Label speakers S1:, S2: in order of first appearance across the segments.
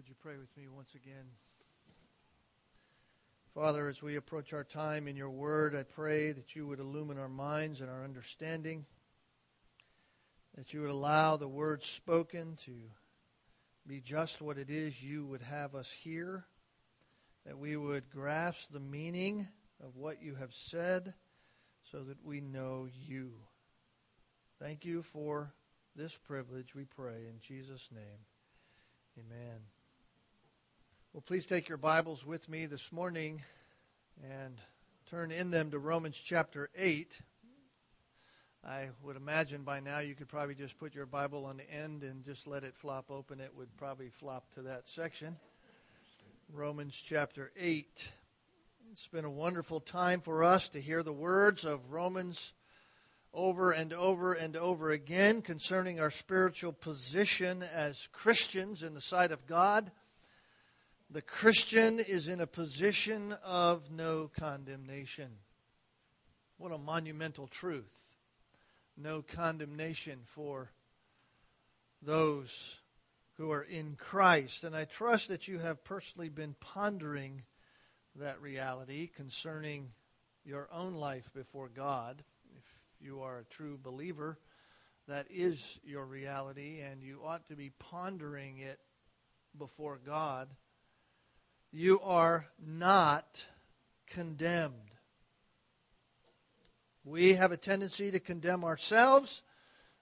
S1: Would you pray with me once again? Father, as we approach our time in your word, I pray that you would illumine our minds and our understanding, that you would allow the word spoken to be just what it is you would have us hear, that we would grasp the meaning of what you have said so that we know you. Thank you for this privilege, we pray, in Jesus' name. Amen. Well, please take your Bibles with me this morning and turn in them to Romans chapter 8. I would imagine by now you could probably just put your Bible on the end and just let it flop open. It would probably flop to that section. Romans chapter 8. It's been a wonderful time for us to hear the words of Romans over and over and over again concerning our spiritual position as Christians in the sight of God the Christian is in a position of no condemnation. What a monumental truth. No condemnation for those who are in Christ. And I trust that you have personally been pondering that reality concerning your own life before God. If you are a true believer, that is your reality, and you ought to be pondering it before God you are not condemned. We have a tendency to condemn ourselves.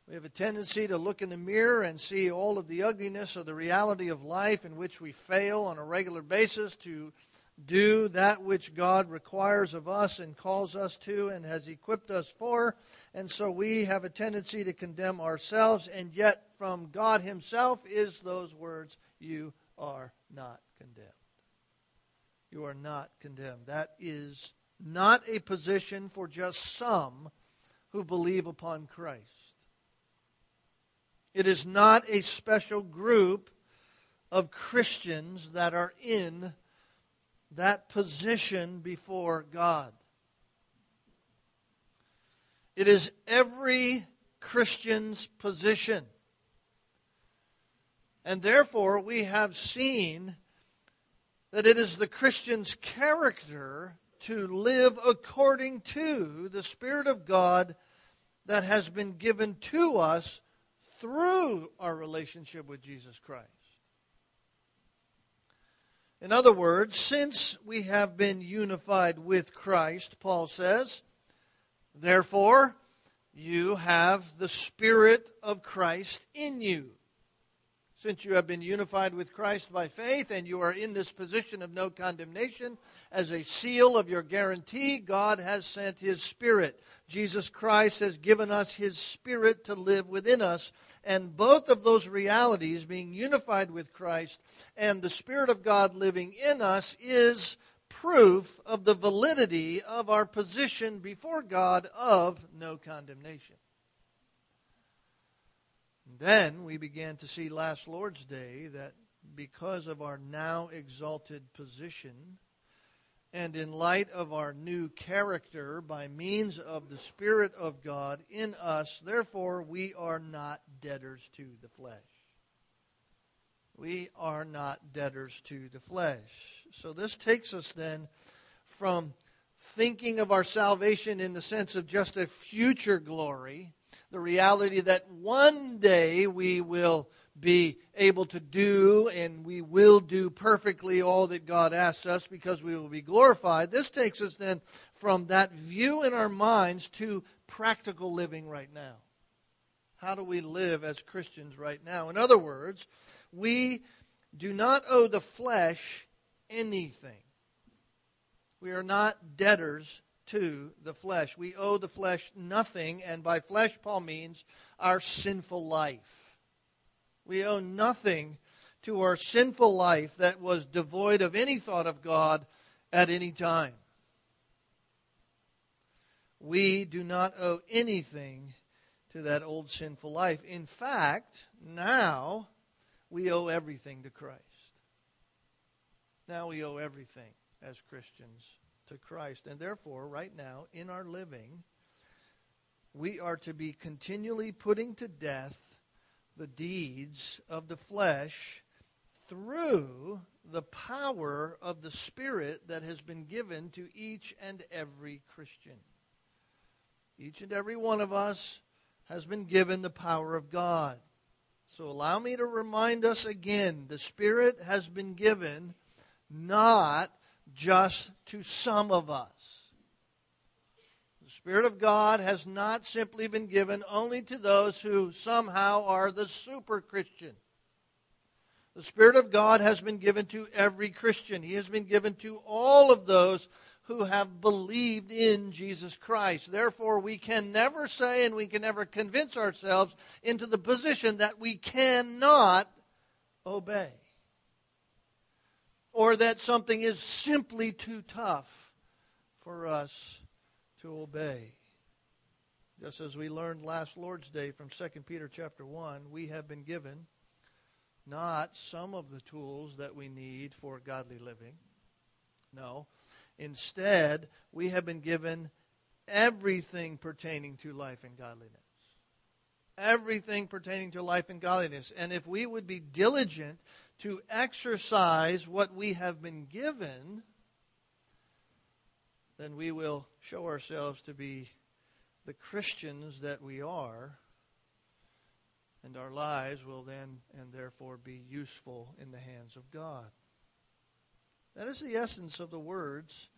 S1: We have a tendency to look in the mirror and see all of the ugliness of the reality of life in which we fail on a regular basis to do that which God requires of us and calls us to and has equipped us for. And so we have a tendency to condemn ourselves, and yet from God Himself is those words, You are not condemned you are not condemned. That is not a position for just some who believe upon Christ. It is not a special group of Christians that are in that position before God. It is every Christian's position. And therefore, we have seen that it is the Christian's character to live according to the Spirit of God that has been given to us through our relationship with Jesus Christ. In other words, since we have been unified with Christ, Paul says, therefore, you have the Spirit of Christ in you. Since you have been unified with Christ by faith and you are in this position of no condemnation, as a seal of your guarantee, God has sent His Spirit. Jesus Christ has given us His Spirit to live within us. And both of those realities, being unified with Christ and the Spirit of God living in us, is proof of the validity of our position before God of no condemnation. Then we began to see last Lord's Day that because of our now exalted position, and in light of our new character by means of the Spirit of God in us, therefore we are not debtors to the flesh. We are not debtors to the flesh. So this takes us then from thinking of our salvation in the sense of just a future glory the reality that one day we will be able to do and we will do perfectly all that God asks us because we will be glorified. This takes us then from that view in our minds to practical living right now. How do we live as Christians right now? In other words, we do not owe the flesh anything. We are not debtors to the flesh. We owe the flesh nothing, and by flesh, Paul means our sinful life. We owe nothing to our sinful life that was devoid of any thought of God at any time. We do not owe anything to that old sinful life. In fact, now we owe everything to Christ. Now we owe everything as Christians to Christ. And therefore, right now, in our living, we are to be continually putting to death the deeds of the flesh through the power of the Spirit that has been given to each and every Christian. Each and every one of us has been given the power of God. So allow me to remind us again the Spirit has been given not just to some of us. The Spirit of God has not simply been given only to those who somehow are the super Christian. The Spirit of God has been given to every Christian. He has been given to all of those who have believed in Jesus Christ. Therefore, we can never say and we can never convince ourselves into the position that we cannot obey. Or that something is simply too tough for us to obey. Just as we learned last Lord's Day from 2 Peter chapter 1, we have been given not some of the tools that we need for godly living. No, Instead, we have been given everything pertaining to life and godliness. Everything pertaining to life and godliness. And if we would be diligent to exercise what we have been given, then we will show ourselves to be the Christians that we are, and our lives will then and therefore be useful in the hands of God. That is the essence of the words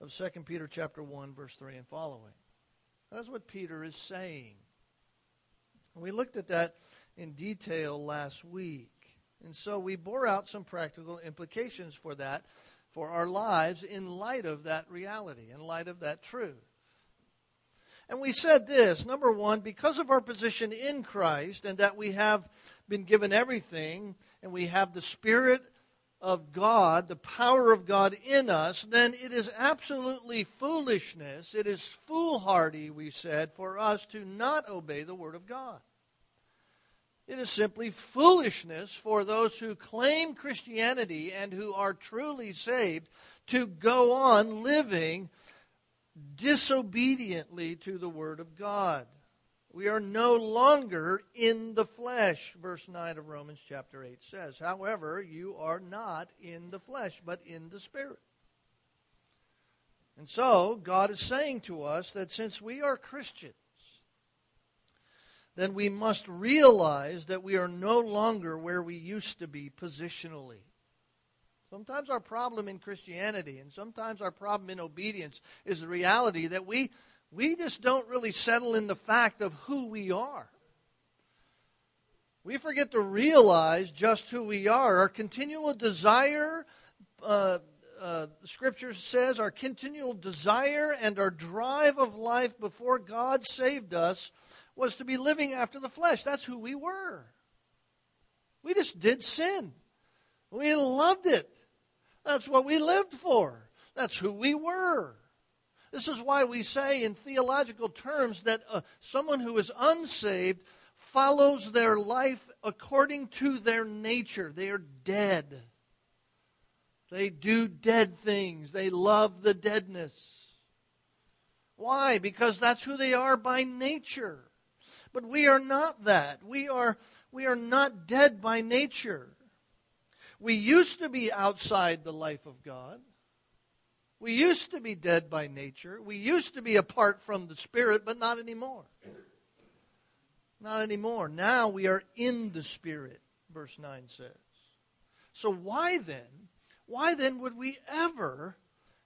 S1: of 2 Peter chapter 1 verse 3 and following. That's what Peter is saying. We looked at that in detail last week. And so we bore out some practical implications for that for our lives in light of that reality, in light of that truth. And we said this number one, because of our position in Christ and that we have been given everything and we have the Spirit of God, the power of God in us, then it is absolutely foolishness. It is foolhardy, we said, for us to not obey the Word of God. It is simply foolishness for those who claim Christianity and who are truly saved to go on living disobediently to the Word of God. We are no longer in the flesh, verse 9 of Romans chapter 8 says. However, you are not in the flesh, but in the Spirit. And so, God is saying to us that since we are Christians, then we must realize that we are no longer where we used to be positionally. Sometimes our problem in Christianity and sometimes our problem in obedience is the reality that we we just don't really settle in the fact of who we are. We forget to realize just who we are. Our continual desire, uh, uh, Scripture says, our continual desire and our drive of life before God saved us was to be living after the flesh. That's who we were. We just did sin. We loved it. That's what we lived for. That's who we were. This is why we say in theological terms that uh, someone who is unsaved follows their life according to their nature. They are dead. They do dead things. They love the deadness. Why? Because that's who they are by nature. But we are not that. We are, we are not dead by nature. We used to be outside the life of God. We used to be dead by nature. We used to be apart from the Spirit, but not anymore. Not anymore. Now we are in the Spirit, verse 9 says. So why then, why then would we ever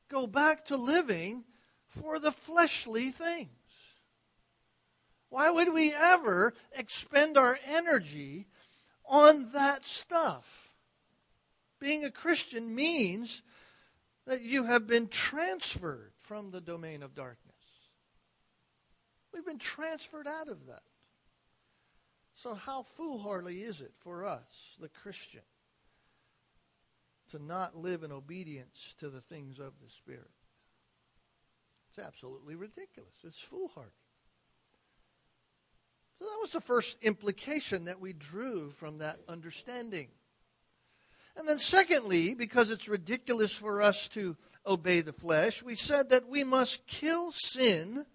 S1: go back to living for the fleshly things? Why would we ever expend our energy on that stuff? Being a Christian means that you have been transferred from the domain of darkness. We've been transferred out of that. So, how foolhardy is it for us, the Christian, to not live in obedience to the things of the Spirit? It's absolutely ridiculous. It's foolhardy. So, that was the first implication that we drew from that understanding. And then, secondly, because it's ridiculous for us to obey the flesh, we said that we must kill sin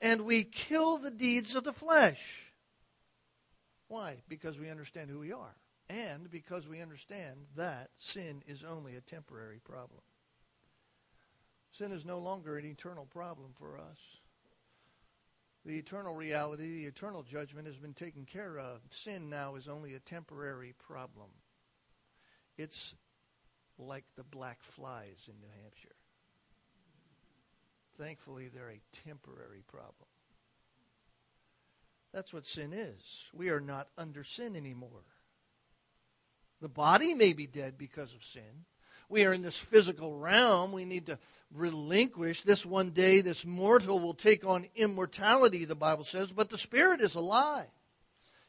S1: and we kill the deeds of the flesh. Why? Because we understand who we are. And because we understand that sin is only a temporary problem. Sin is no longer an eternal problem for us. The eternal reality, the eternal judgment has been taken care of. Sin now is only a temporary problem. It's like the black flies in New Hampshire. Thankfully, they're a temporary problem. That's what sin is. We are not under sin anymore. The body may be dead because of sin. We are in this physical realm. We need to relinquish. This one day, this mortal will take on immortality, the Bible says, but the spirit is alive.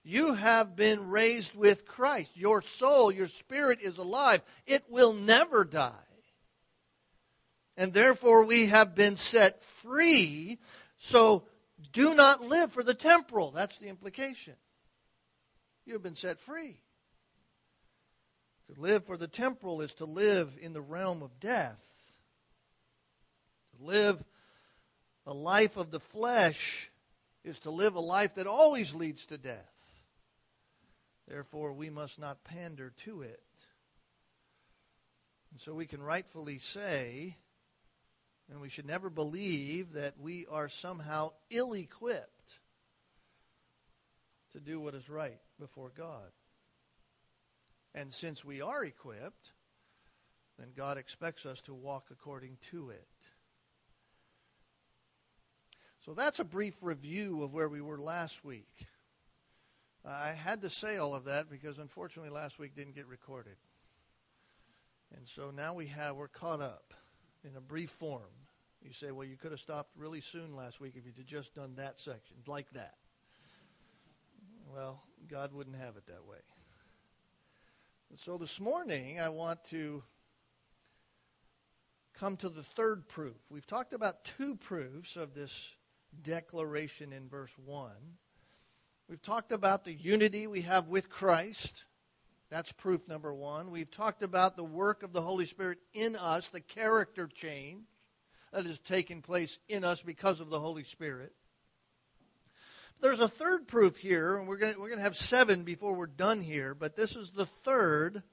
S1: You have been raised with Christ. Your soul, your spirit is alive. It will never die. And therefore, we have been set free. So do not live for the temporal. That's the implication. You have been set free. To live for the temporal is to live in the realm of death. To live a life of the flesh is to live a life that always leads to death. Therefore, we must not pander to it. And so we can rightfully say, and we should never believe that we are somehow ill equipped to do what is right before God. And since we are equipped, then God expects us to walk according to it. So that's a brief review of where we were last week. I had to say all of that because unfortunately last week didn't get recorded. And so now we have we're caught up in a brief form. You say, well, you could have stopped really soon last week if you'd just done that section like that. Well, God wouldn't have it that way. And so this morning I want to come to the third proof. We've talked about two proofs of this declaration in verse 1. We've talked about the unity we have with Christ. That's proof number one. We've talked about the work of the Holy Spirit in us, the character change that has taken place in us because of the Holy Spirit. There's a third proof here, and we're going we're to have seven before we're done here, but this is the third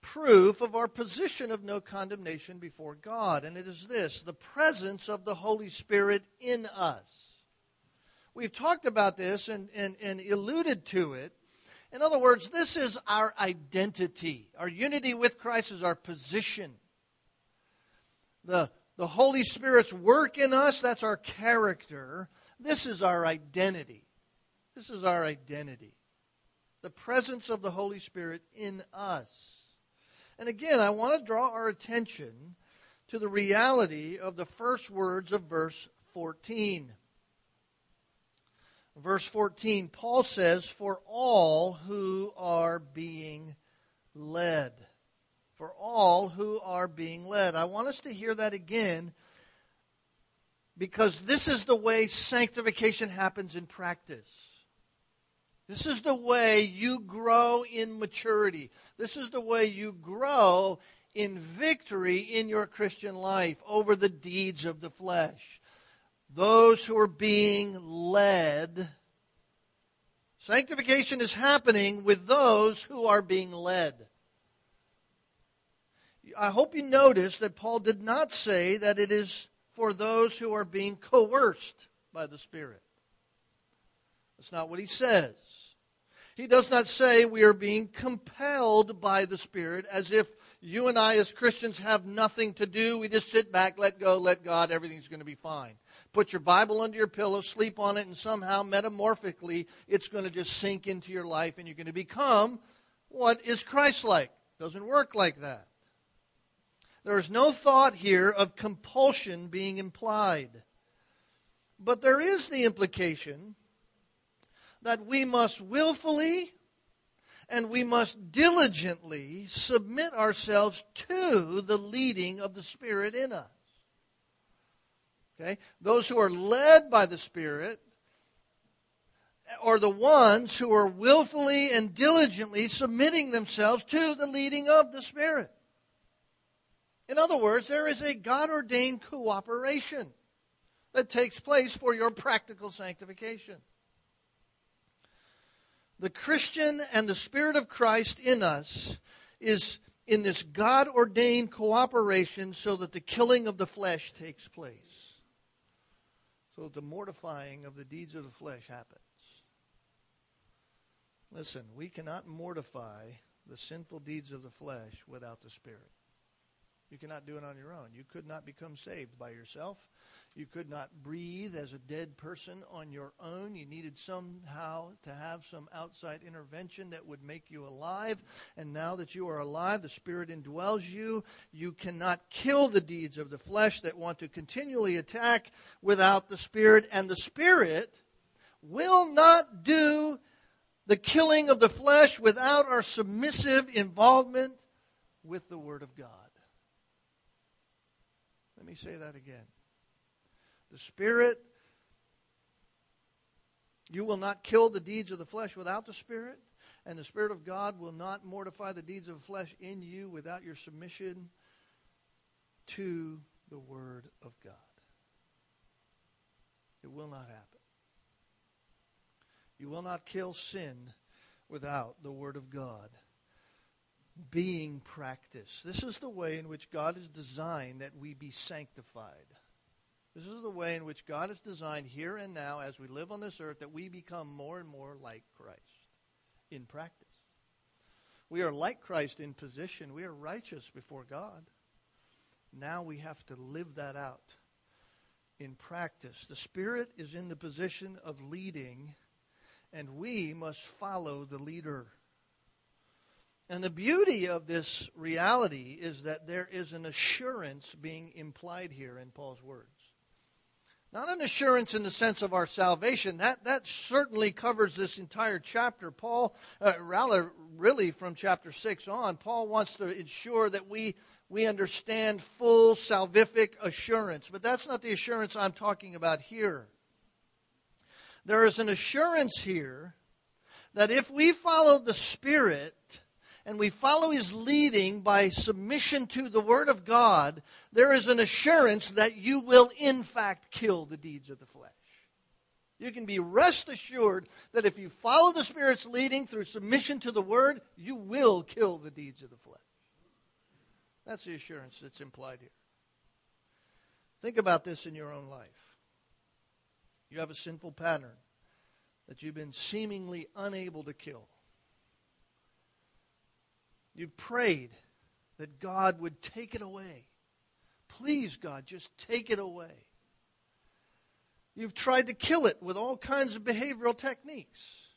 S1: proof of our position of no condemnation before God, and it is this the presence of the Holy Spirit in us. We've talked about this and, and, and alluded to it. In other words, this is our identity. Our unity with Christ is our position. The, the Holy Spirit's work in us, that's our character. This is our identity. This is our identity. The presence of the Holy Spirit in us. And again, I want to draw our attention to the reality of the first words of verse 14 verse 14, Paul says, For all who are being led. For all who are being led. I want us to hear that again because this is the way sanctification happens in practice. This is the way you grow in maturity. This is the way you grow in victory in your Christian life over the deeds of the flesh those who are being led. Sanctification is happening with those who are being led. I hope you notice that Paul did not say that it is for those who are being coerced by the Spirit. That's not what he says. He does not say we are being compelled by the Spirit as if you and I as Christians have nothing to do. We just sit back, let go, let God, everything's going to be fine put your Bible under your pillow, sleep on it, and somehow metamorphically it's going to just sink into your life and you're going to become what is Christ like. Doesn't work like that. There is no thought here of compulsion being implied. But there is the implication that we must willfully and we must diligently submit ourselves to the leading of the Spirit in us. Okay? Those who are led by the Spirit are the ones who are willfully and diligently submitting themselves to the leading of the Spirit. In other words, there is a God ordained cooperation that takes place for your practical sanctification. The Christian and the Spirit of Christ in us is in this God ordained cooperation so that the killing of the flesh takes place. So that the mortifying of the deeds of the flesh happens. Listen, we cannot mortify the sinful deeds of the flesh without the Spirit. You cannot do it on your own. You could not become saved by yourself. You could not breathe as a dead person on your own. You needed somehow to have some outside intervention that would make you alive. And now that you are alive, the Spirit indwells you. You cannot kill the deeds of the flesh that want to continually attack without the Spirit. And the Spirit will not do the killing of the flesh without our submissive involvement with the Word of God. Let me say that again. The Spirit, you will not kill the deeds of the flesh without the Spirit, and the Spirit of God will not mortify the deeds of the flesh in you without your submission to the Word of God. It will not happen. You will not kill sin without the Word of God being practiced. This is the way in which God has designed that we be sanctified. This is the way in which God has designed here and now, as we live on this earth, that we become more and more like Christ in practice. We are like Christ in position. We are righteous before God. Now we have to live that out in practice. The Spirit is in the position of leading, and we must follow the leader. And the beauty of this reality is that there is an assurance being implied here in Paul's words. Not an assurance in the sense of our salvation. That, that certainly covers this entire chapter. Paul, uh, rather, really from chapter 6 on, Paul wants to ensure that we, we understand full salvific assurance. But that's not the assurance I'm talking about here. There is an assurance here that if we follow the Spirit, and we follow his leading by submission to the Word of God, there is an assurance that you will, in fact, kill the deeds of the flesh. You can be rest assured that if you follow the Spirit's leading through submission to the Word, you will kill the deeds of the flesh. That's the assurance that's implied here. Think about this in your own life. You have a sinful pattern that you've been seemingly unable to kill. You prayed that God would take it away. Please, God, just take it away. You've tried to kill it with all kinds of behavioral techniques.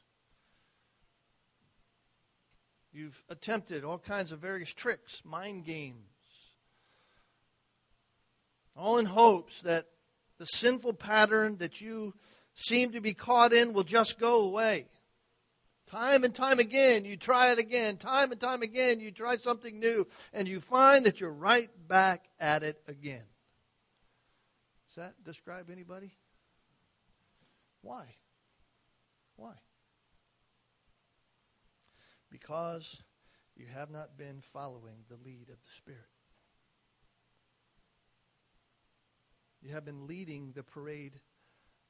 S1: You've attempted all kinds of various tricks, mind games, all in hopes that the sinful pattern that you seem to be caught in will just go away. Time and time again, you try it again. Time and time again, you try something new, and you find that you're right back at it again. Does that describe anybody? Why? Why? Because you have not been following the lead of the Spirit. You have been leading the parade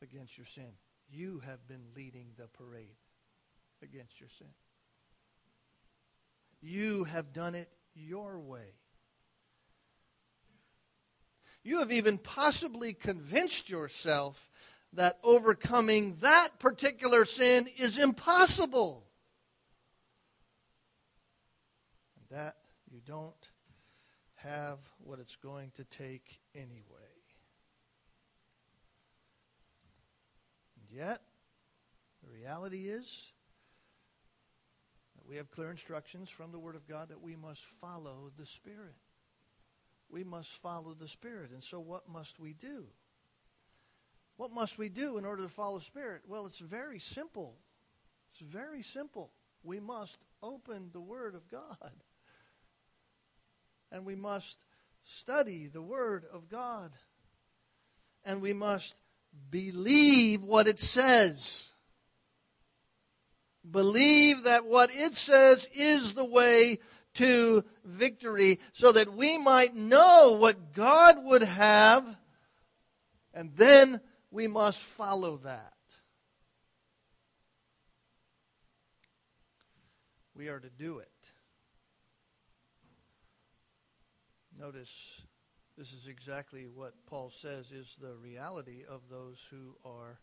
S1: against your sin. You have been leading the parade against your sin. You have done it your way. You have even possibly convinced yourself that overcoming that particular sin is impossible. And that you don't have what it's going to take anyway. And yet, the reality is we have clear instructions from the Word of God that we must follow the Spirit. We must follow the Spirit. And so, what must we do? What must we do in order to follow the Spirit? Well, it's very simple. It's very simple. We must open the Word of God. And we must study the Word of God. And we must believe what it says believe that what it says is the way to victory so that we might know what God would have, and then we must follow that. We are to do it. Notice this is exactly what Paul says is the reality of those who are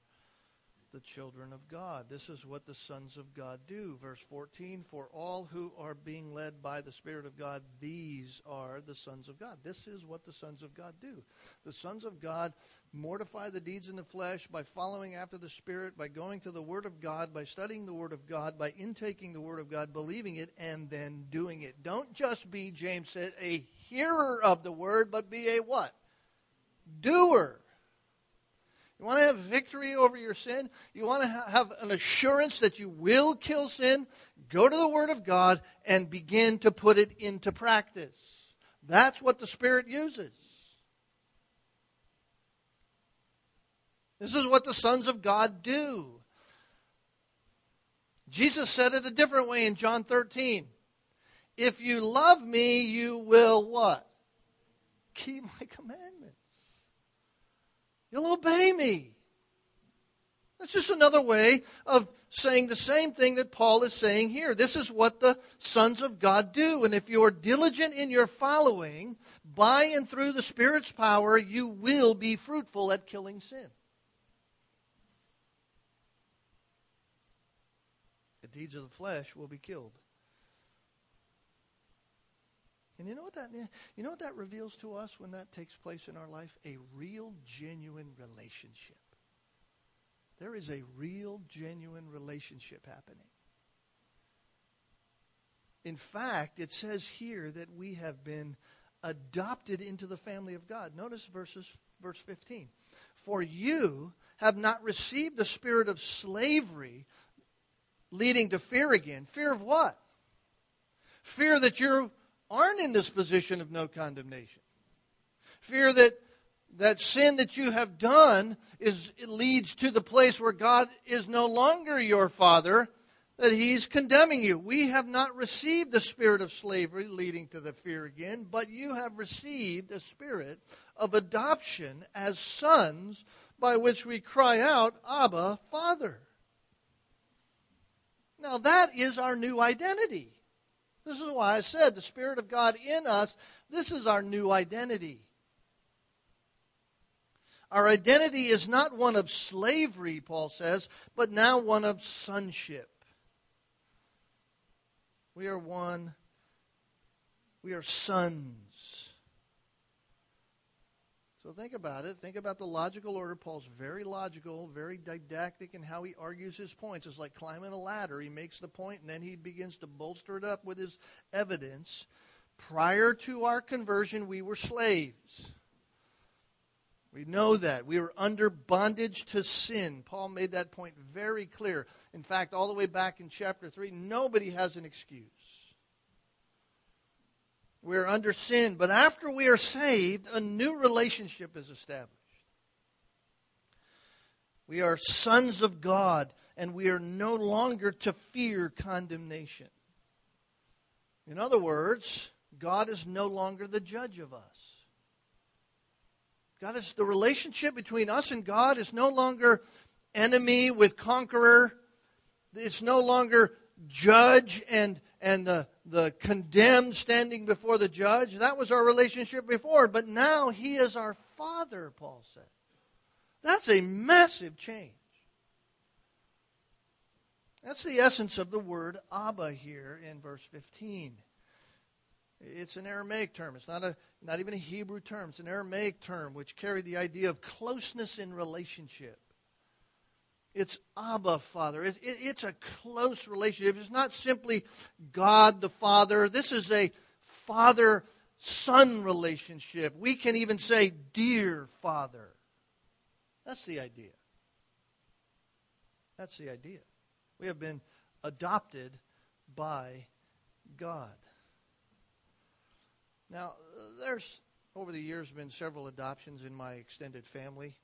S1: the children of God. This is what the sons of God do. Verse 14 For all who are being led by the Spirit of God, these are the sons of God. This is what the sons of God do. The sons of God mortify the deeds in the flesh by following after the Spirit, by going to the Word of God, by studying the Word of God, by intaking the Word of God, believing it, and then doing it. Don't just be, James said, a hearer of the Word, but be a what? Doer. You want to have victory over your sin? You want to have an assurance that you will kill sin? Go to the Word of God and begin to put it into practice. That's what the Spirit uses. This is what the sons of God do. Jesus said it a different way in John 13. If you love me, you will what? Keep my commandments. You'll obey me. That's just another way of saying the same thing that Paul is saying here. This is what the sons of God do. And if you're diligent in your following, by and through the Spirit's power, you will be fruitful at killing sin. The deeds of the flesh will be killed. And you know what that you know what that reveals to us when that takes place in our life? A real genuine relationship. There is a real genuine relationship happening. In fact, it says here that we have been adopted into the family of God. Notice verses verse 15. For you have not received the spirit of slavery leading to fear again. Fear of what? Fear that you're aren't in this position of no condemnation. Fear that that sin that you have done is leads to the place where God is no longer your father, that he's condemning you. We have not received the spirit of slavery leading to the fear again, but you have received a spirit of adoption as sons by which we cry out, Abba, Father. Now that is our new identity. This is why I said the Spirit of God in us, this is our new identity. Our identity is not one of slavery, Paul says, but now one of sonship. We are one, we are sons. So think about it. Think about the logical order. Paul's very logical, very didactic in how he argues his points. It's like climbing a ladder. He makes the point and then he begins to bolster it up with his evidence. Prior to our conversion, we were slaves. We know that. We were under bondage to sin. Paul made that point very clear. In fact, all the way back in chapter 3, nobody has an excuse. We're under sin. But after we are saved, a new relationship is established. We are sons of God, and we are no longer to fear condemnation. In other words, God is no longer the judge of us. God is the relationship between us and God is no longer enemy with conqueror. It's no longer judge and and the, the condemned standing before the judge. That was our relationship before, but now he is our father, Paul said. That's a massive change. That's the essence of the word Abba here in verse 15. It's an Aramaic term. It's not, a, not even a Hebrew term. It's an Aramaic term which carried the idea of closeness in relationship. It's Abba, Father. It, it, it's a close relationship. It's not simply God the Father. This is a father son relationship. We can even say, Dear Father. That's the idea. That's the idea. We have been adopted by God. Now, there's over the years been several adoptions in my extended family.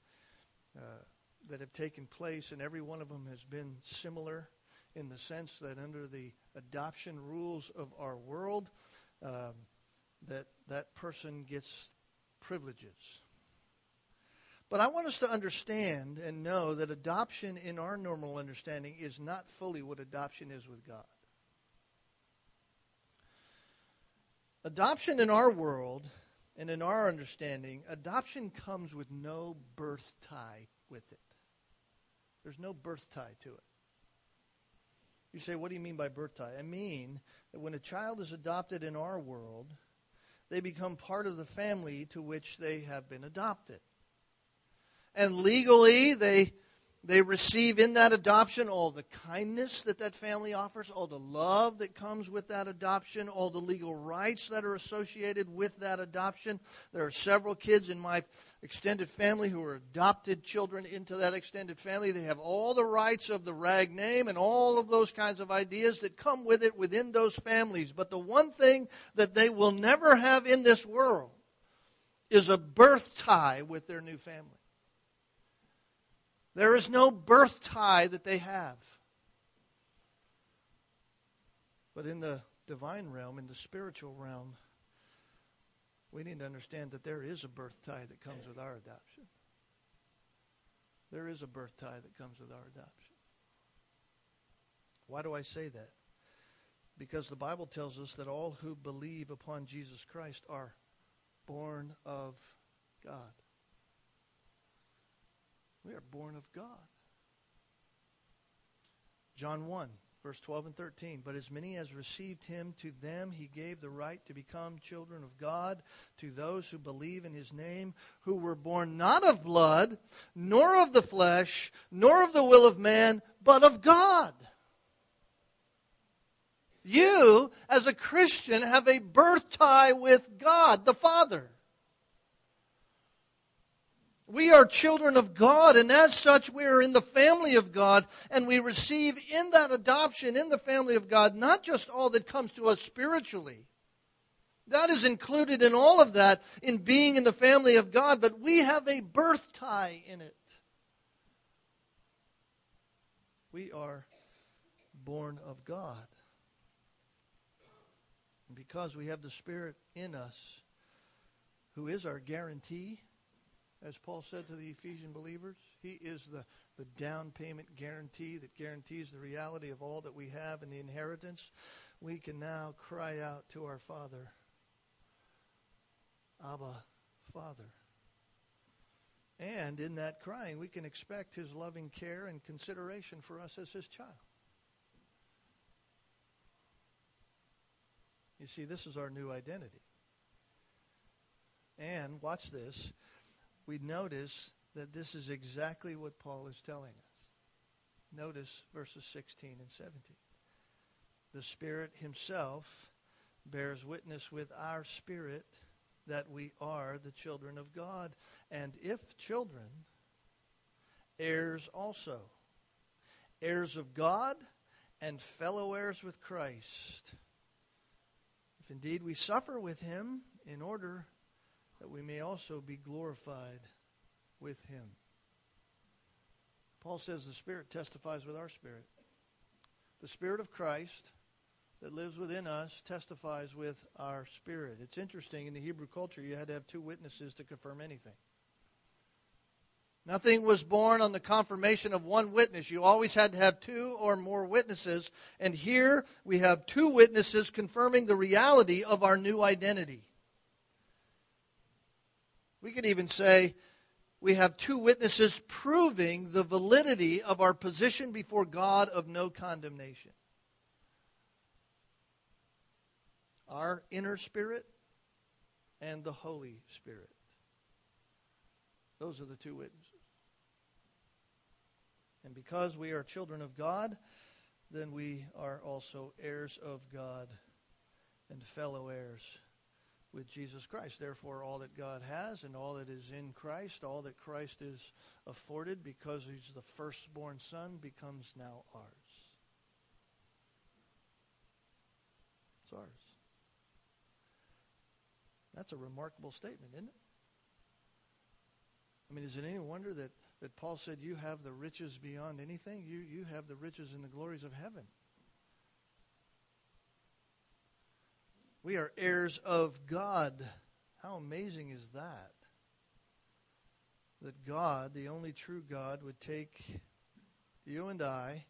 S1: Uh, that have taken place, and every one of them has been similar in the sense that under the adoption rules of our world, um, that that person gets privileges. But I want us to understand and know that adoption in our normal understanding is not fully what adoption is with God. Adoption in our world and in our understanding, adoption comes with no birth tie with it. There's no birth tie to it. You say, what do you mean by birth tie? I mean that when a child is adopted in our world, they become part of the family to which they have been adopted. And legally, they they receive in that adoption all the kindness that that family offers, all the love that comes with that adoption, all the legal rights that are associated with that adoption. There are several kids in my extended family who are adopted children into that extended family. They have all the rights of the rag name and all of those kinds of ideas that come with it within those families. But the one thing that they will never have in this world is a birth tie with their new family. There is no birth tie that they have. But in the divine realm, in the spiritual realm, we need to understand that there is a birth tie that comes with our adoption. There is a birth tie that comes with our adoption. Why do I say that? Because the Bible tells us that all who believe upon Jesus Christ are born of God. We are born of God. John 1, verse 12 and 13. But as many as received him, to them he gave the right to become children of God, to those who believe in his name, who were born not of blood, nor of the flesh, nor of the will of man, but of God. You, as a Christian, have a birth tie with God, the Father. We are children of God, and as such, we are in the family of God, and we receive in that adoption, in the family of God, not just all that comes to us spiritually. That is included in all of that, in being in the family of God, but we have a birth tie in it. We are born of God. And because we have the Spirit in us, who is our guarantee, as Paul said to the Ephesian believers. He is the, the down payment guarantee that guarantees the reality of all that we have in the inheritance. We can now cry out to our Father, Abba, Father. And in that crying, we can expect his loving care and consideration for us as his child. You see, this is our new identity. And watch this we notice that this is exactly what Paul is telling us. Notice verses 16 and 17. The Spirit Himself bears witness with our spirit that we are the children of God. And if children, heirs also, heirs of God and fellow heirs with Christ. If indeed we suffer with Him in order that we may also be glorified with him. Paul says the Spirit testifies with our spirit. The Spirit of Christ that lives within us testifies with our spirit. It's interesting, in the Hebrew culture, you had to have two witnesses to confirm anything. Nothing was born on the confirmation of one witness. You always had to have two or more witnesses. And here we have two witnesses confirming the reality of our new identity. We could even say we have two witnesses proving the validity of our position before God of no condemnation. Our inner spirit and the Holy Spirit. Those are the two witnesses. And because we are children of God, then we are also heirs of God and fellow heirs with Jesus Christ. Therefore, all that God has and all that is in Christ, all that Christ is afforded because he's the firstborn son, becomes now ours. It's ours. That's a remarkable statement, isn't it? I mean, is it any wonder that, that Paul said, You have the riches beyond anything? You, you have the riches and the glories of heaven. We are heirs of God. How amazing is that? That God, the only true God, would take you and I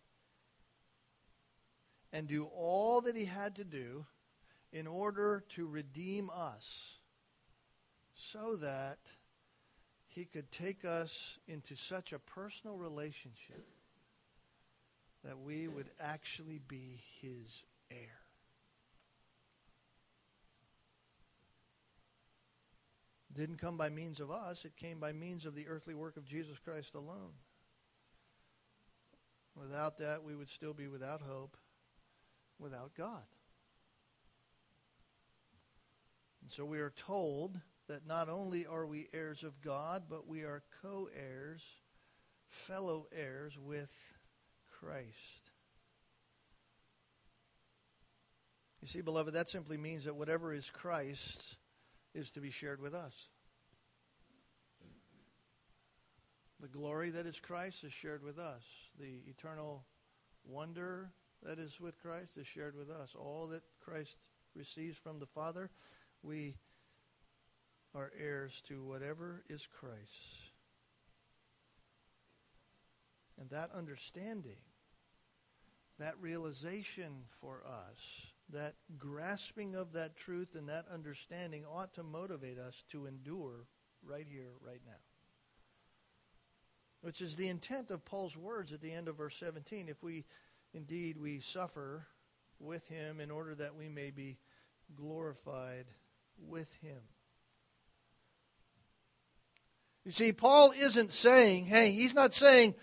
S1: and do all that he had to do in order to redeem us so that he could take us into such a personal relationship that we would actually be his heir. Didn't come by means of us, it came by means of the earthly work of Jesus Christ alone. Without that, we would still be without hope, without God. And so we are told that not only are we heirs of God, but we are co heirs, fellow heirs with Christ. You see, beloved, that simply means that whatever is Christ is to be shared with us. The glory that is Christ is shared with us. The eternal wonder that is with Christ is shared with us. All that Christ receives from the Father, we are heirs to whatever is Christ. And that understanding, that realization for us, that grasping of that truth and that understanding ought to motivate us to endure right here, right now. Which is the intent of Paul's words at the end of verse 17. If we indeed we suffer with him in order that we may be glorified with him. You see, Paul isn't saying, hey, he's not saying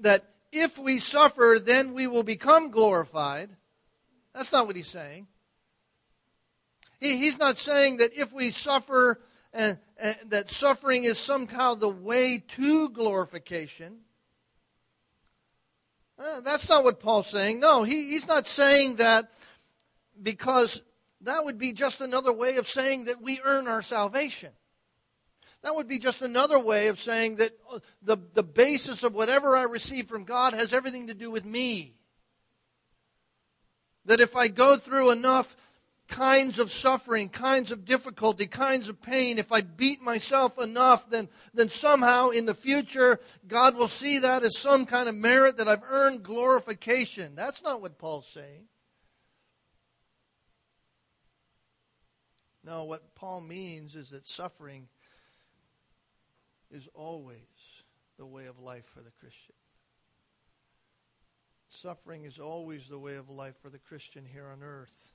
S1: that if we suffer, then we will become glorified. That's not what he's saying. He, he's not saying that if we suffer, and, and that suffering is somehow the way to glorification. Uh, that's not what Paul's saying. No, he, he's not saying that because that would be just another way of saying that we earn our salvation. That would be just another way of saying that uh, the, the basis of whatever I receive from God has everything to do with me. That if I go through enough kinds of suffering, kinds of difficulty, kinds of pain, if I beat myself enough, then, then somehow in the future God will see that as some kind of merit that I've earned glorification. That's not what Paul's saying. No, what Paul means is that suffering is always the way of life for the Christian. Suffering is always the way of life for the Christian here on earth.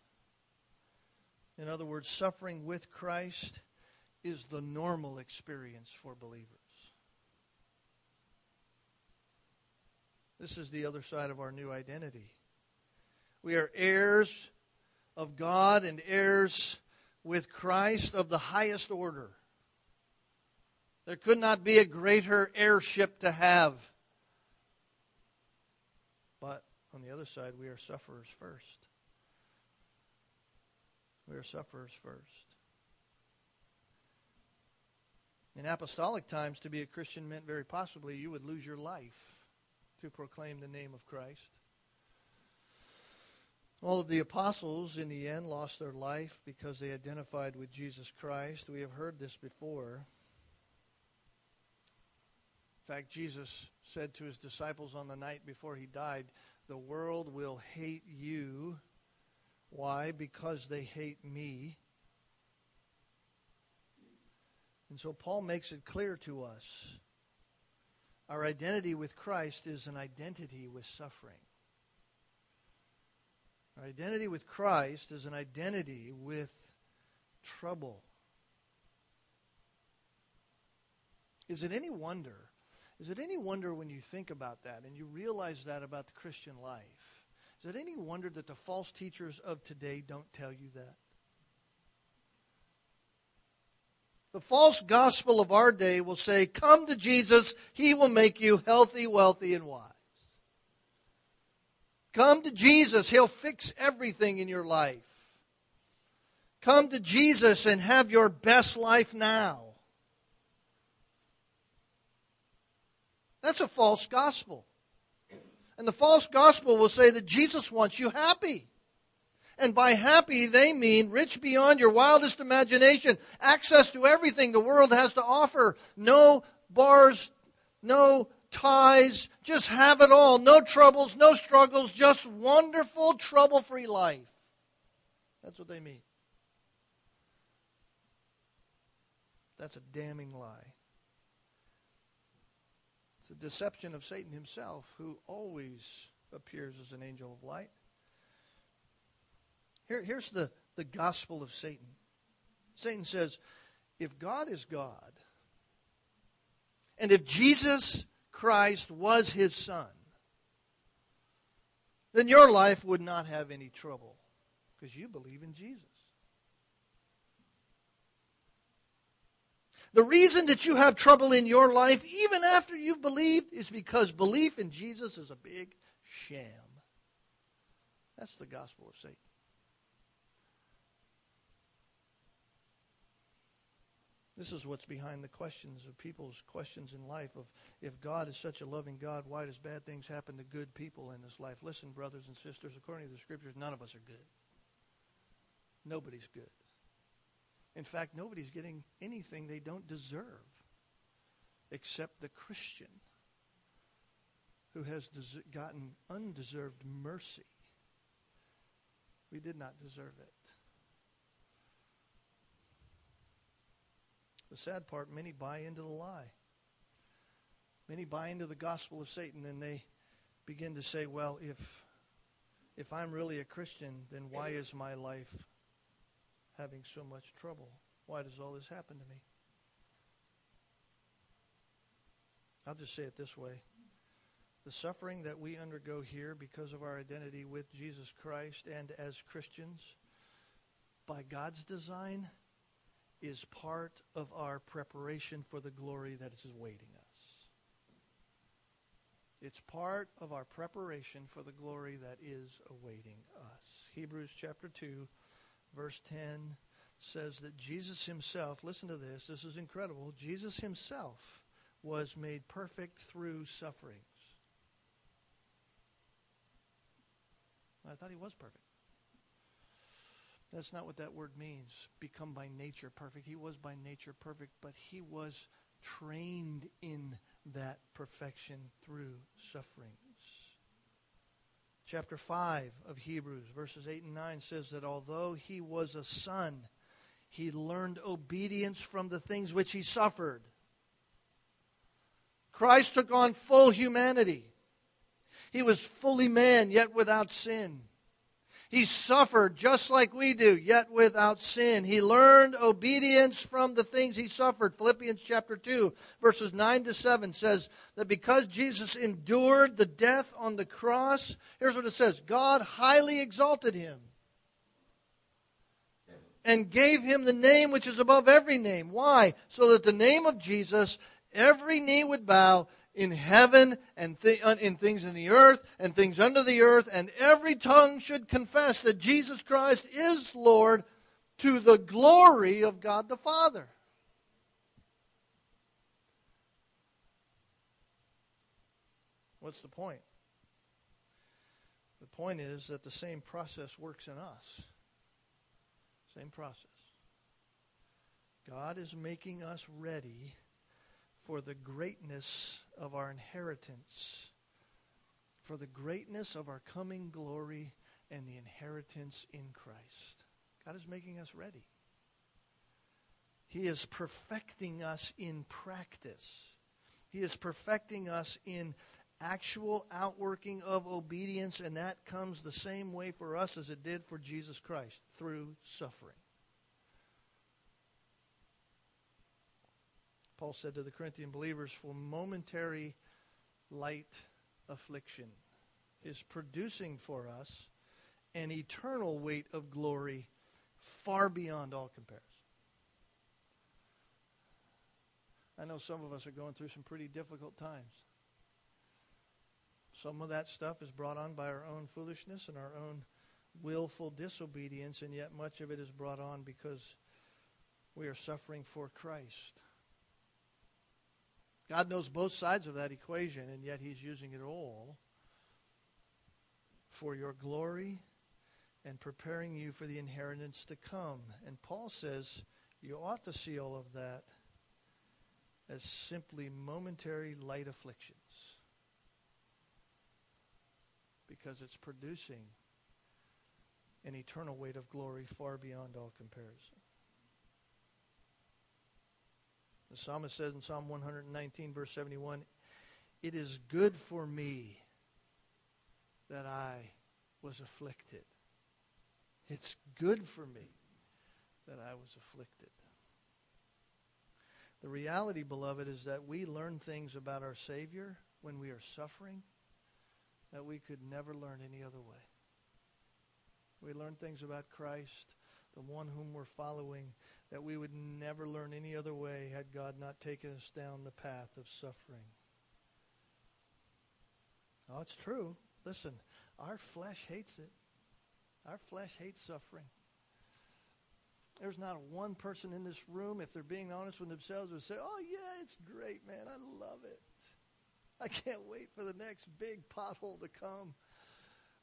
S1: In other words, suffering with Christ is the normal experience for believers. This is the other side of our new identity. We are heirs of God and heirs with Christ of the highest order. There could not be a greater heirship to have. But on the other side, we are sufferers first. We are sufferers first. In apostolic times, to be a Christian meant very possibly you would lose your life to proclaim the name of Christ. All of the apostles, in the end, lost their life because they identified with Jesus Christ. We have heard this before. In fact, Jesus said to his disciples on the night before he died, The world will hate you. Why? Because they hate me. And so Paul makes it clear to us our identity with Christ is an identity with suffering. Our identity with Christ is an identity with trouble. Is it any wonder is it any wonder when you think about that and you realize that about the Christian life? Is it any wonder that the false teachers of today don't tell you that? The false gospel of our day will say, Come to Jesus, He will make you healthy, wealthy, and wise. Come to Jesus, He'll fix everything in your life. Come to Jesus and have your best life now. That's a false gospel. And the false gospel will say that Jesus wants you happy. And by happy, they mean rich beyond your wildest imagination, access to everything the world has to offer, no bars, no ties, just have it all, no troubles, no struggles, just wonderful, trouble free life. That's what they mean. That's a damning lie. Deception of Satan himself, who always appears as an angel of light. Here, here's the, the gospel of Satan Satan says, if God is God, and if Jesus Christ was his son, then your life would not have any trouble because you believe in Jesus. The reason that you have trouble in your life, even after you've believed, is because belief in Jesus is a big sham. That's the gospel of Satan. This is what's behind the questions of people's questions in life of if God is such a loving God, why does bad things happen to good people in this life? Listen, brothers and sisters, according to the scriptures, none of us are good. Nobody's good. In fact, nobody's getting anything they don't deserve except the Christian who has des- gotten undeserved mercy. We did not deserve it. The sad part, many buy into the lie. Many buy into the gospel of Satan and they begin to say, well, if, if I'm really a Christian, then why is my life having so much trouble? Why does all this happen to me? I'll just say it this way. The suffering that we undergo here because of our identity with Jesus Christ and as Christians, by God's design, is part of our preparation for the glory that is awaiting us. It's part of our preparation for the glory that is awaiting us. Hebrews chapter 2, verse 10 says that Jesus himself, listen to this, this is incredible. Jesus himself was made perfect through sufferings. I thought he was perfect. That's not what that word means. Become by nature perfect. He was by nature perfect, but he was trained in that perfection through sufferings. Chapter 5 of Hebrews, verses 8 and 9 says that although he was a son, he learned obedience from the things which he suffered. Christ took on full humanity. He was fully man, yet without sin. He suffered just like we do, yet without sin. He learned obedience from the things he suffered. Philippians chapter 2, verses 9 to 7 says that because Jesus endured the death on the cross, here's what it says God highly exalted him and gave him the name which is above every name. Why? So that the name of Jesus, every knee would bow in heaven and th- uh, in things in the earth and things under the earth, and every tongue should confess that Jesus Christ is Lord to the glory of God the Father. What's the point? The point is that the same process works in us. Same process. God is making us ready for the greatness of our inheritance, for the greatness of our coming glory and the inheritance in Christ. God is making us ready. He is perfecting us in practice. He is perfecting us in actual outworking of obedience, and that comes the same way for us as it did for Jesus Christ through suffering. Paul said to the Corinthian believers, for momentary light affliction is producing for us an eternal weight of glory far beyond all comparison. I know some of us are going through some pretty difficult times. Some of that stuff is brought on by our own foolishness and our own willful disobedience, and yet much of it is brought on because we are suffering for Christ. God knows both sides of that equation, and yet He's using it all for your glory and preparing you for the inheritance to come. And Paul says you ought to see all of that as simply momentary light afflictions because it's producing an eternal weight of glory far beyond all comparison. The psalmist says in Psalm 119, verse 71, It is good for me that I was afflicted. It's good for me that I was afflicted. The reality, beloved, is that we learn things about our Savior when we are suffering that we could never learn any other way. We learn things about Christ, the one whom we're following, that we would never learn any other way had God not taken us down the path of suffering. Oh, it's true. Listen, our flesh hates it. Our flesh hates suffering. There's not one person in this room, if they're being honest with themselves, would say, Oh, yeah, it's great, man. I love it. I can't wait for the next big pothole to come.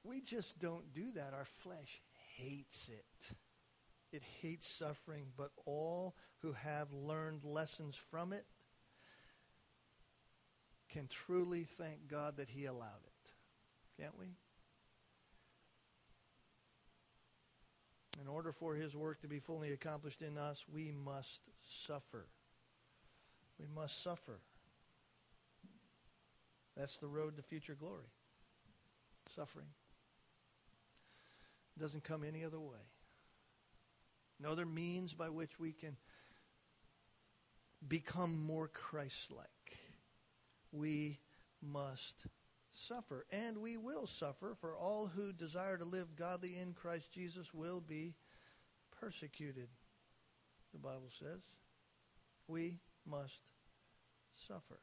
S1: We just don't do that. Our flesh hates it. It hates suffering, but all who have learned lessons from it can truly thank God that He allowed it. Can't we? In order for His work to be fully accomplished in us, we must suffer. We must suffer. That's the road to future glory. Suffering. It doesn't come any other way. No other means by which we can become more Christ like. We must suffer, and we will suffer, for all who desire to live godly in Christ Jesus will be persecuted, the Bible says. We must suffer.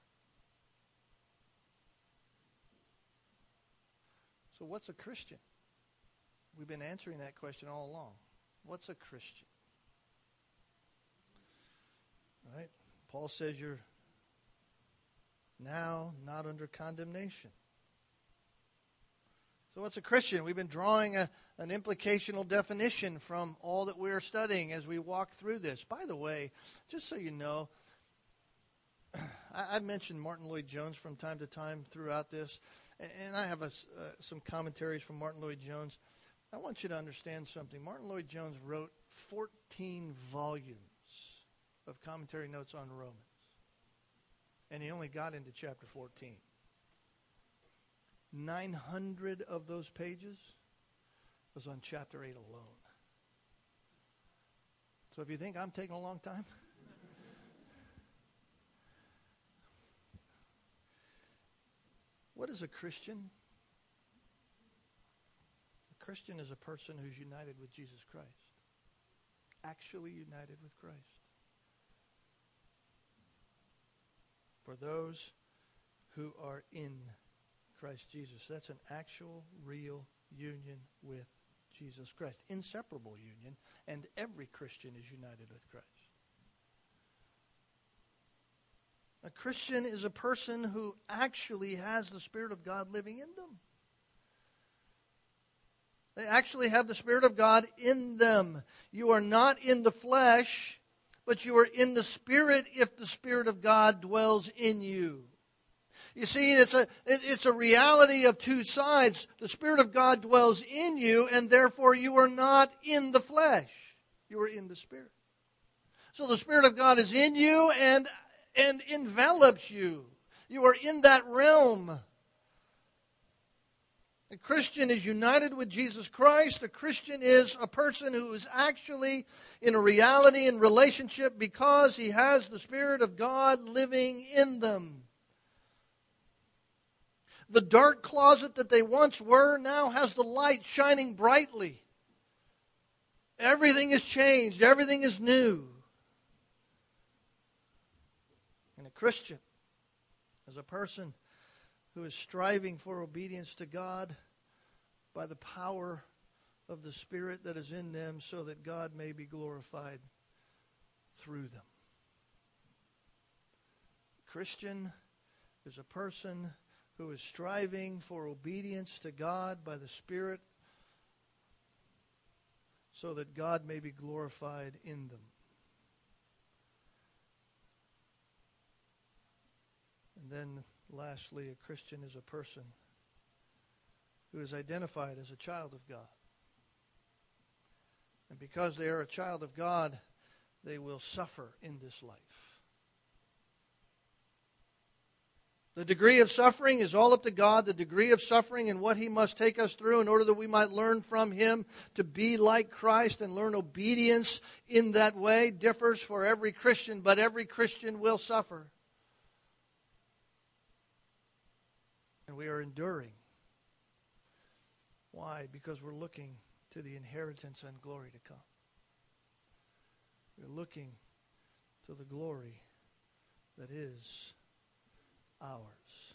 S1: So, what's a Christian? We've been answering that question all along. What's a Christian? All right? Paul says you're now not under condemnation. So, what's a Christian? We've been drawing a, an implicational definition from all that we're studying as we walk through this. By the way, just so you know, I, have mentioned Martyn Lloyd-Jones from time to time throughout this, and, and I have a, uh, some commentaries from Martyn Lloyd-Jones. I want you to understand something. Martyn Lloyd-Jones wrote 14 volumes of commentary notes on Romans. And he only got into chapter 14. 900 of those pages was on chapter 8 alone. So if you think I'm taking a long time, what is a Christian? A Christian is a person who's united with Jesus Christ, actually united with Christ. For those who are in Christ Jesus, that's an actual, real union with Jesus Christ. Inseparable union, and every Christian is united with Christ. A Christian is a person who actually has the Spirit of God living in them. They actually have the Spirit of God in them. You are not in the flesh, but you are in the Spirit if the Spirit of God dwells in you. You see, it's a, it's a reality of two sides. The Spirit of God dwells in you, and therefore you are not in the flesh. You are in the Spirit. So the Spirit of God is in you and, and envelops you. You are in that realm. A Christian is united with Jesus Christ. A Christian is a person who is actually in a reality and relationship because he has the Spirit of God living in them. The dark closet that they once were now has the light shining brightly. Everything has changed, everything is new. And a Christian is a person who is striving for obedience to God by the power of the Spirit that is in them so that God may be glorified through them. Christian is a person who is striving for obedience to God by the Spirit so that God may be glorified in them. And then Lastly, a Christian is a person who is identified as a child of God. And because they are a child of God, they will suffer in this life. The degree of suffering is all up to God. The degree of suffering and what He must take us through in order that we might learn from Him to be like Christ and learn obedience in that way differs for every Christian, but every Christian will suffer. And we are enduring. Why? Because we're looking to the inheritance and glory to come. We're looking to the glory that is ours.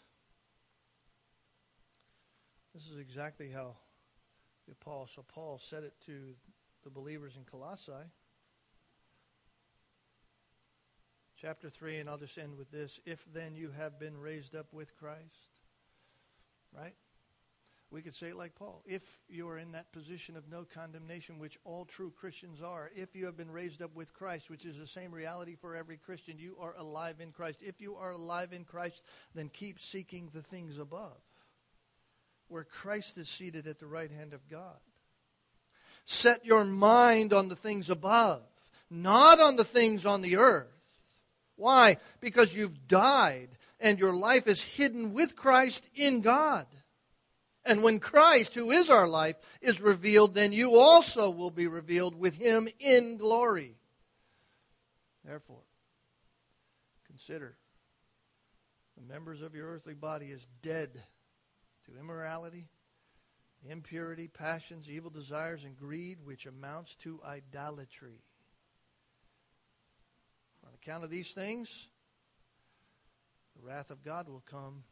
S1: This is exactly how the Apostle Paul said it to the believers in Colossae. Chapter 3, and I'll just end with this. If then you have been raised up with Christ, right? We could say it like Paul. If you are in that position of no condemnation, which all true Christians are, if you have been raised up with Christ, which is the same reality for every Christian, you are alive in Christ. If you are alive in Christ, then keep seeking the things above, where Christ is seated at the right hand of God. Set your mind on the things above, not on the things on the earth. Why? Because you've died and your life is hidden with Christ in God. And when Christ, who is our life, is revealed, then you also will be revealed with him in glory. Therefore, consider the members of your earthly body as dead to immorality, impurity, passions, evil desires, and greed, which amounts to idolatry. On account of these things, wrath of God will come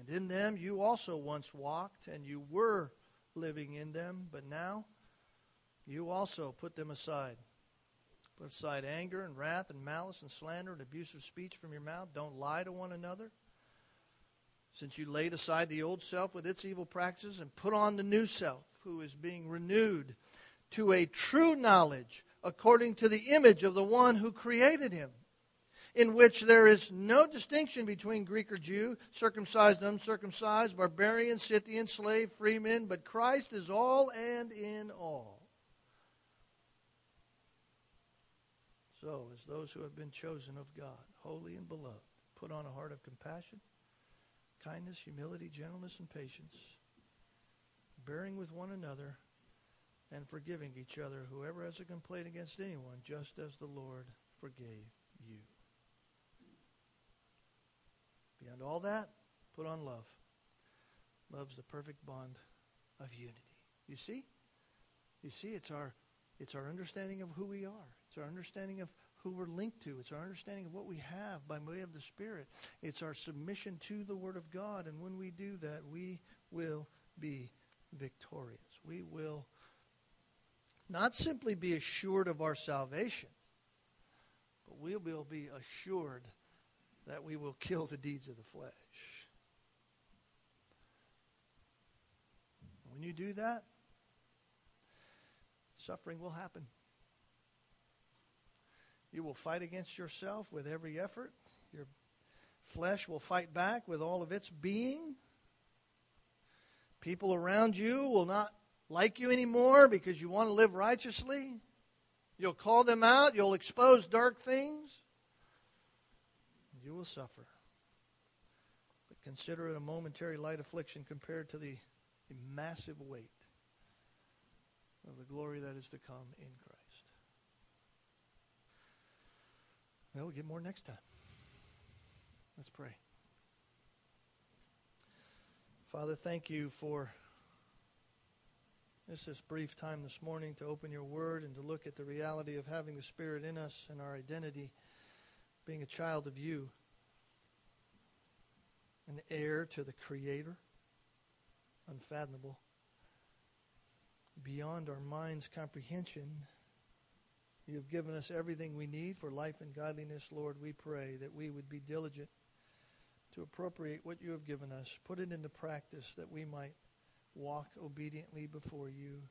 S1: and in them you also once walked, and you were living in them, but now you also put them aside. Put aside anger and wrath and malice and slander and abusive speech from your mouth. Don't lie to one another. Since you laid aside the old self with its evil practices and put on the new self, who is being renewed to a true knowledge according to the image of the one who created him in which there is no distinction between Greek or Jew, circumcised, uncircumcised, barbarian, Scythian, slave, freeman, but Christ is all and in all. So, as those who have been chosen of God, holy and beloved, put on a heart of compassion, kindness, humility, gentleness, and patience, bearing with one another, and forgiving each other, whoever has a complaint against anyone, just as the Lord forgave you. Beyond all that, put on love. Love's the perfect bond of unity. You see? You see, it's our it's our understanding of who we are. It's our understanding of who we're linked to. It's our understanding of what we have by way of the Spirit. It's our submission to the Word of God. And when we do that, we will be victorious. We will not simply be assured of our salvation, but we will be assured that we will kill the deeds of the flesh. When you do that, suffering will happen. You will fight against yourself with every effort. Your flesh will fight back with all of its being. People around you will not like you anymore because you want to live righteously. You'll call them out. You'll expose dark things you will suffer. But consider it a momentary light affliction compared to the, the massive weight of the glory that is to come in Christ. Well, we'll get more next time. Let's pray. Father, thank you for this, this brief time this morning to open your word and to look at the reality of having the Spirit in us and our identity being a child of you, an heir to the Creator, unfathomable, beyond our mind's comprehension. You have given us everything we need for life and godliness, Lord. We pray that we would be diligent to appropriate what you have given us, put it into practice that we might walk obediently before you.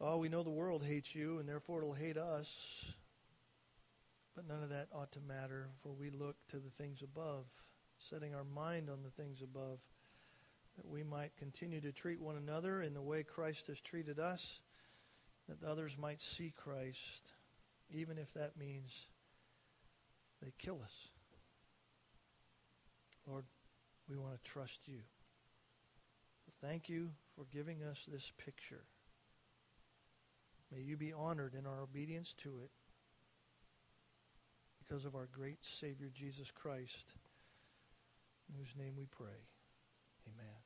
S1: Oh, we know the world hates you, and therefore it'll hate us. But none of that ought to matter, for we look to the things above, setting our mind on the things above, that we might continue to treat one another in the way Christ has treated us, that others might see Christ, even if that means they kill us. Lord, we want to trust you. So thank you for giving us this picture. May you be honored in our obedience to it because of our great Savior Jesus Christ, in whose name we pray. Amen.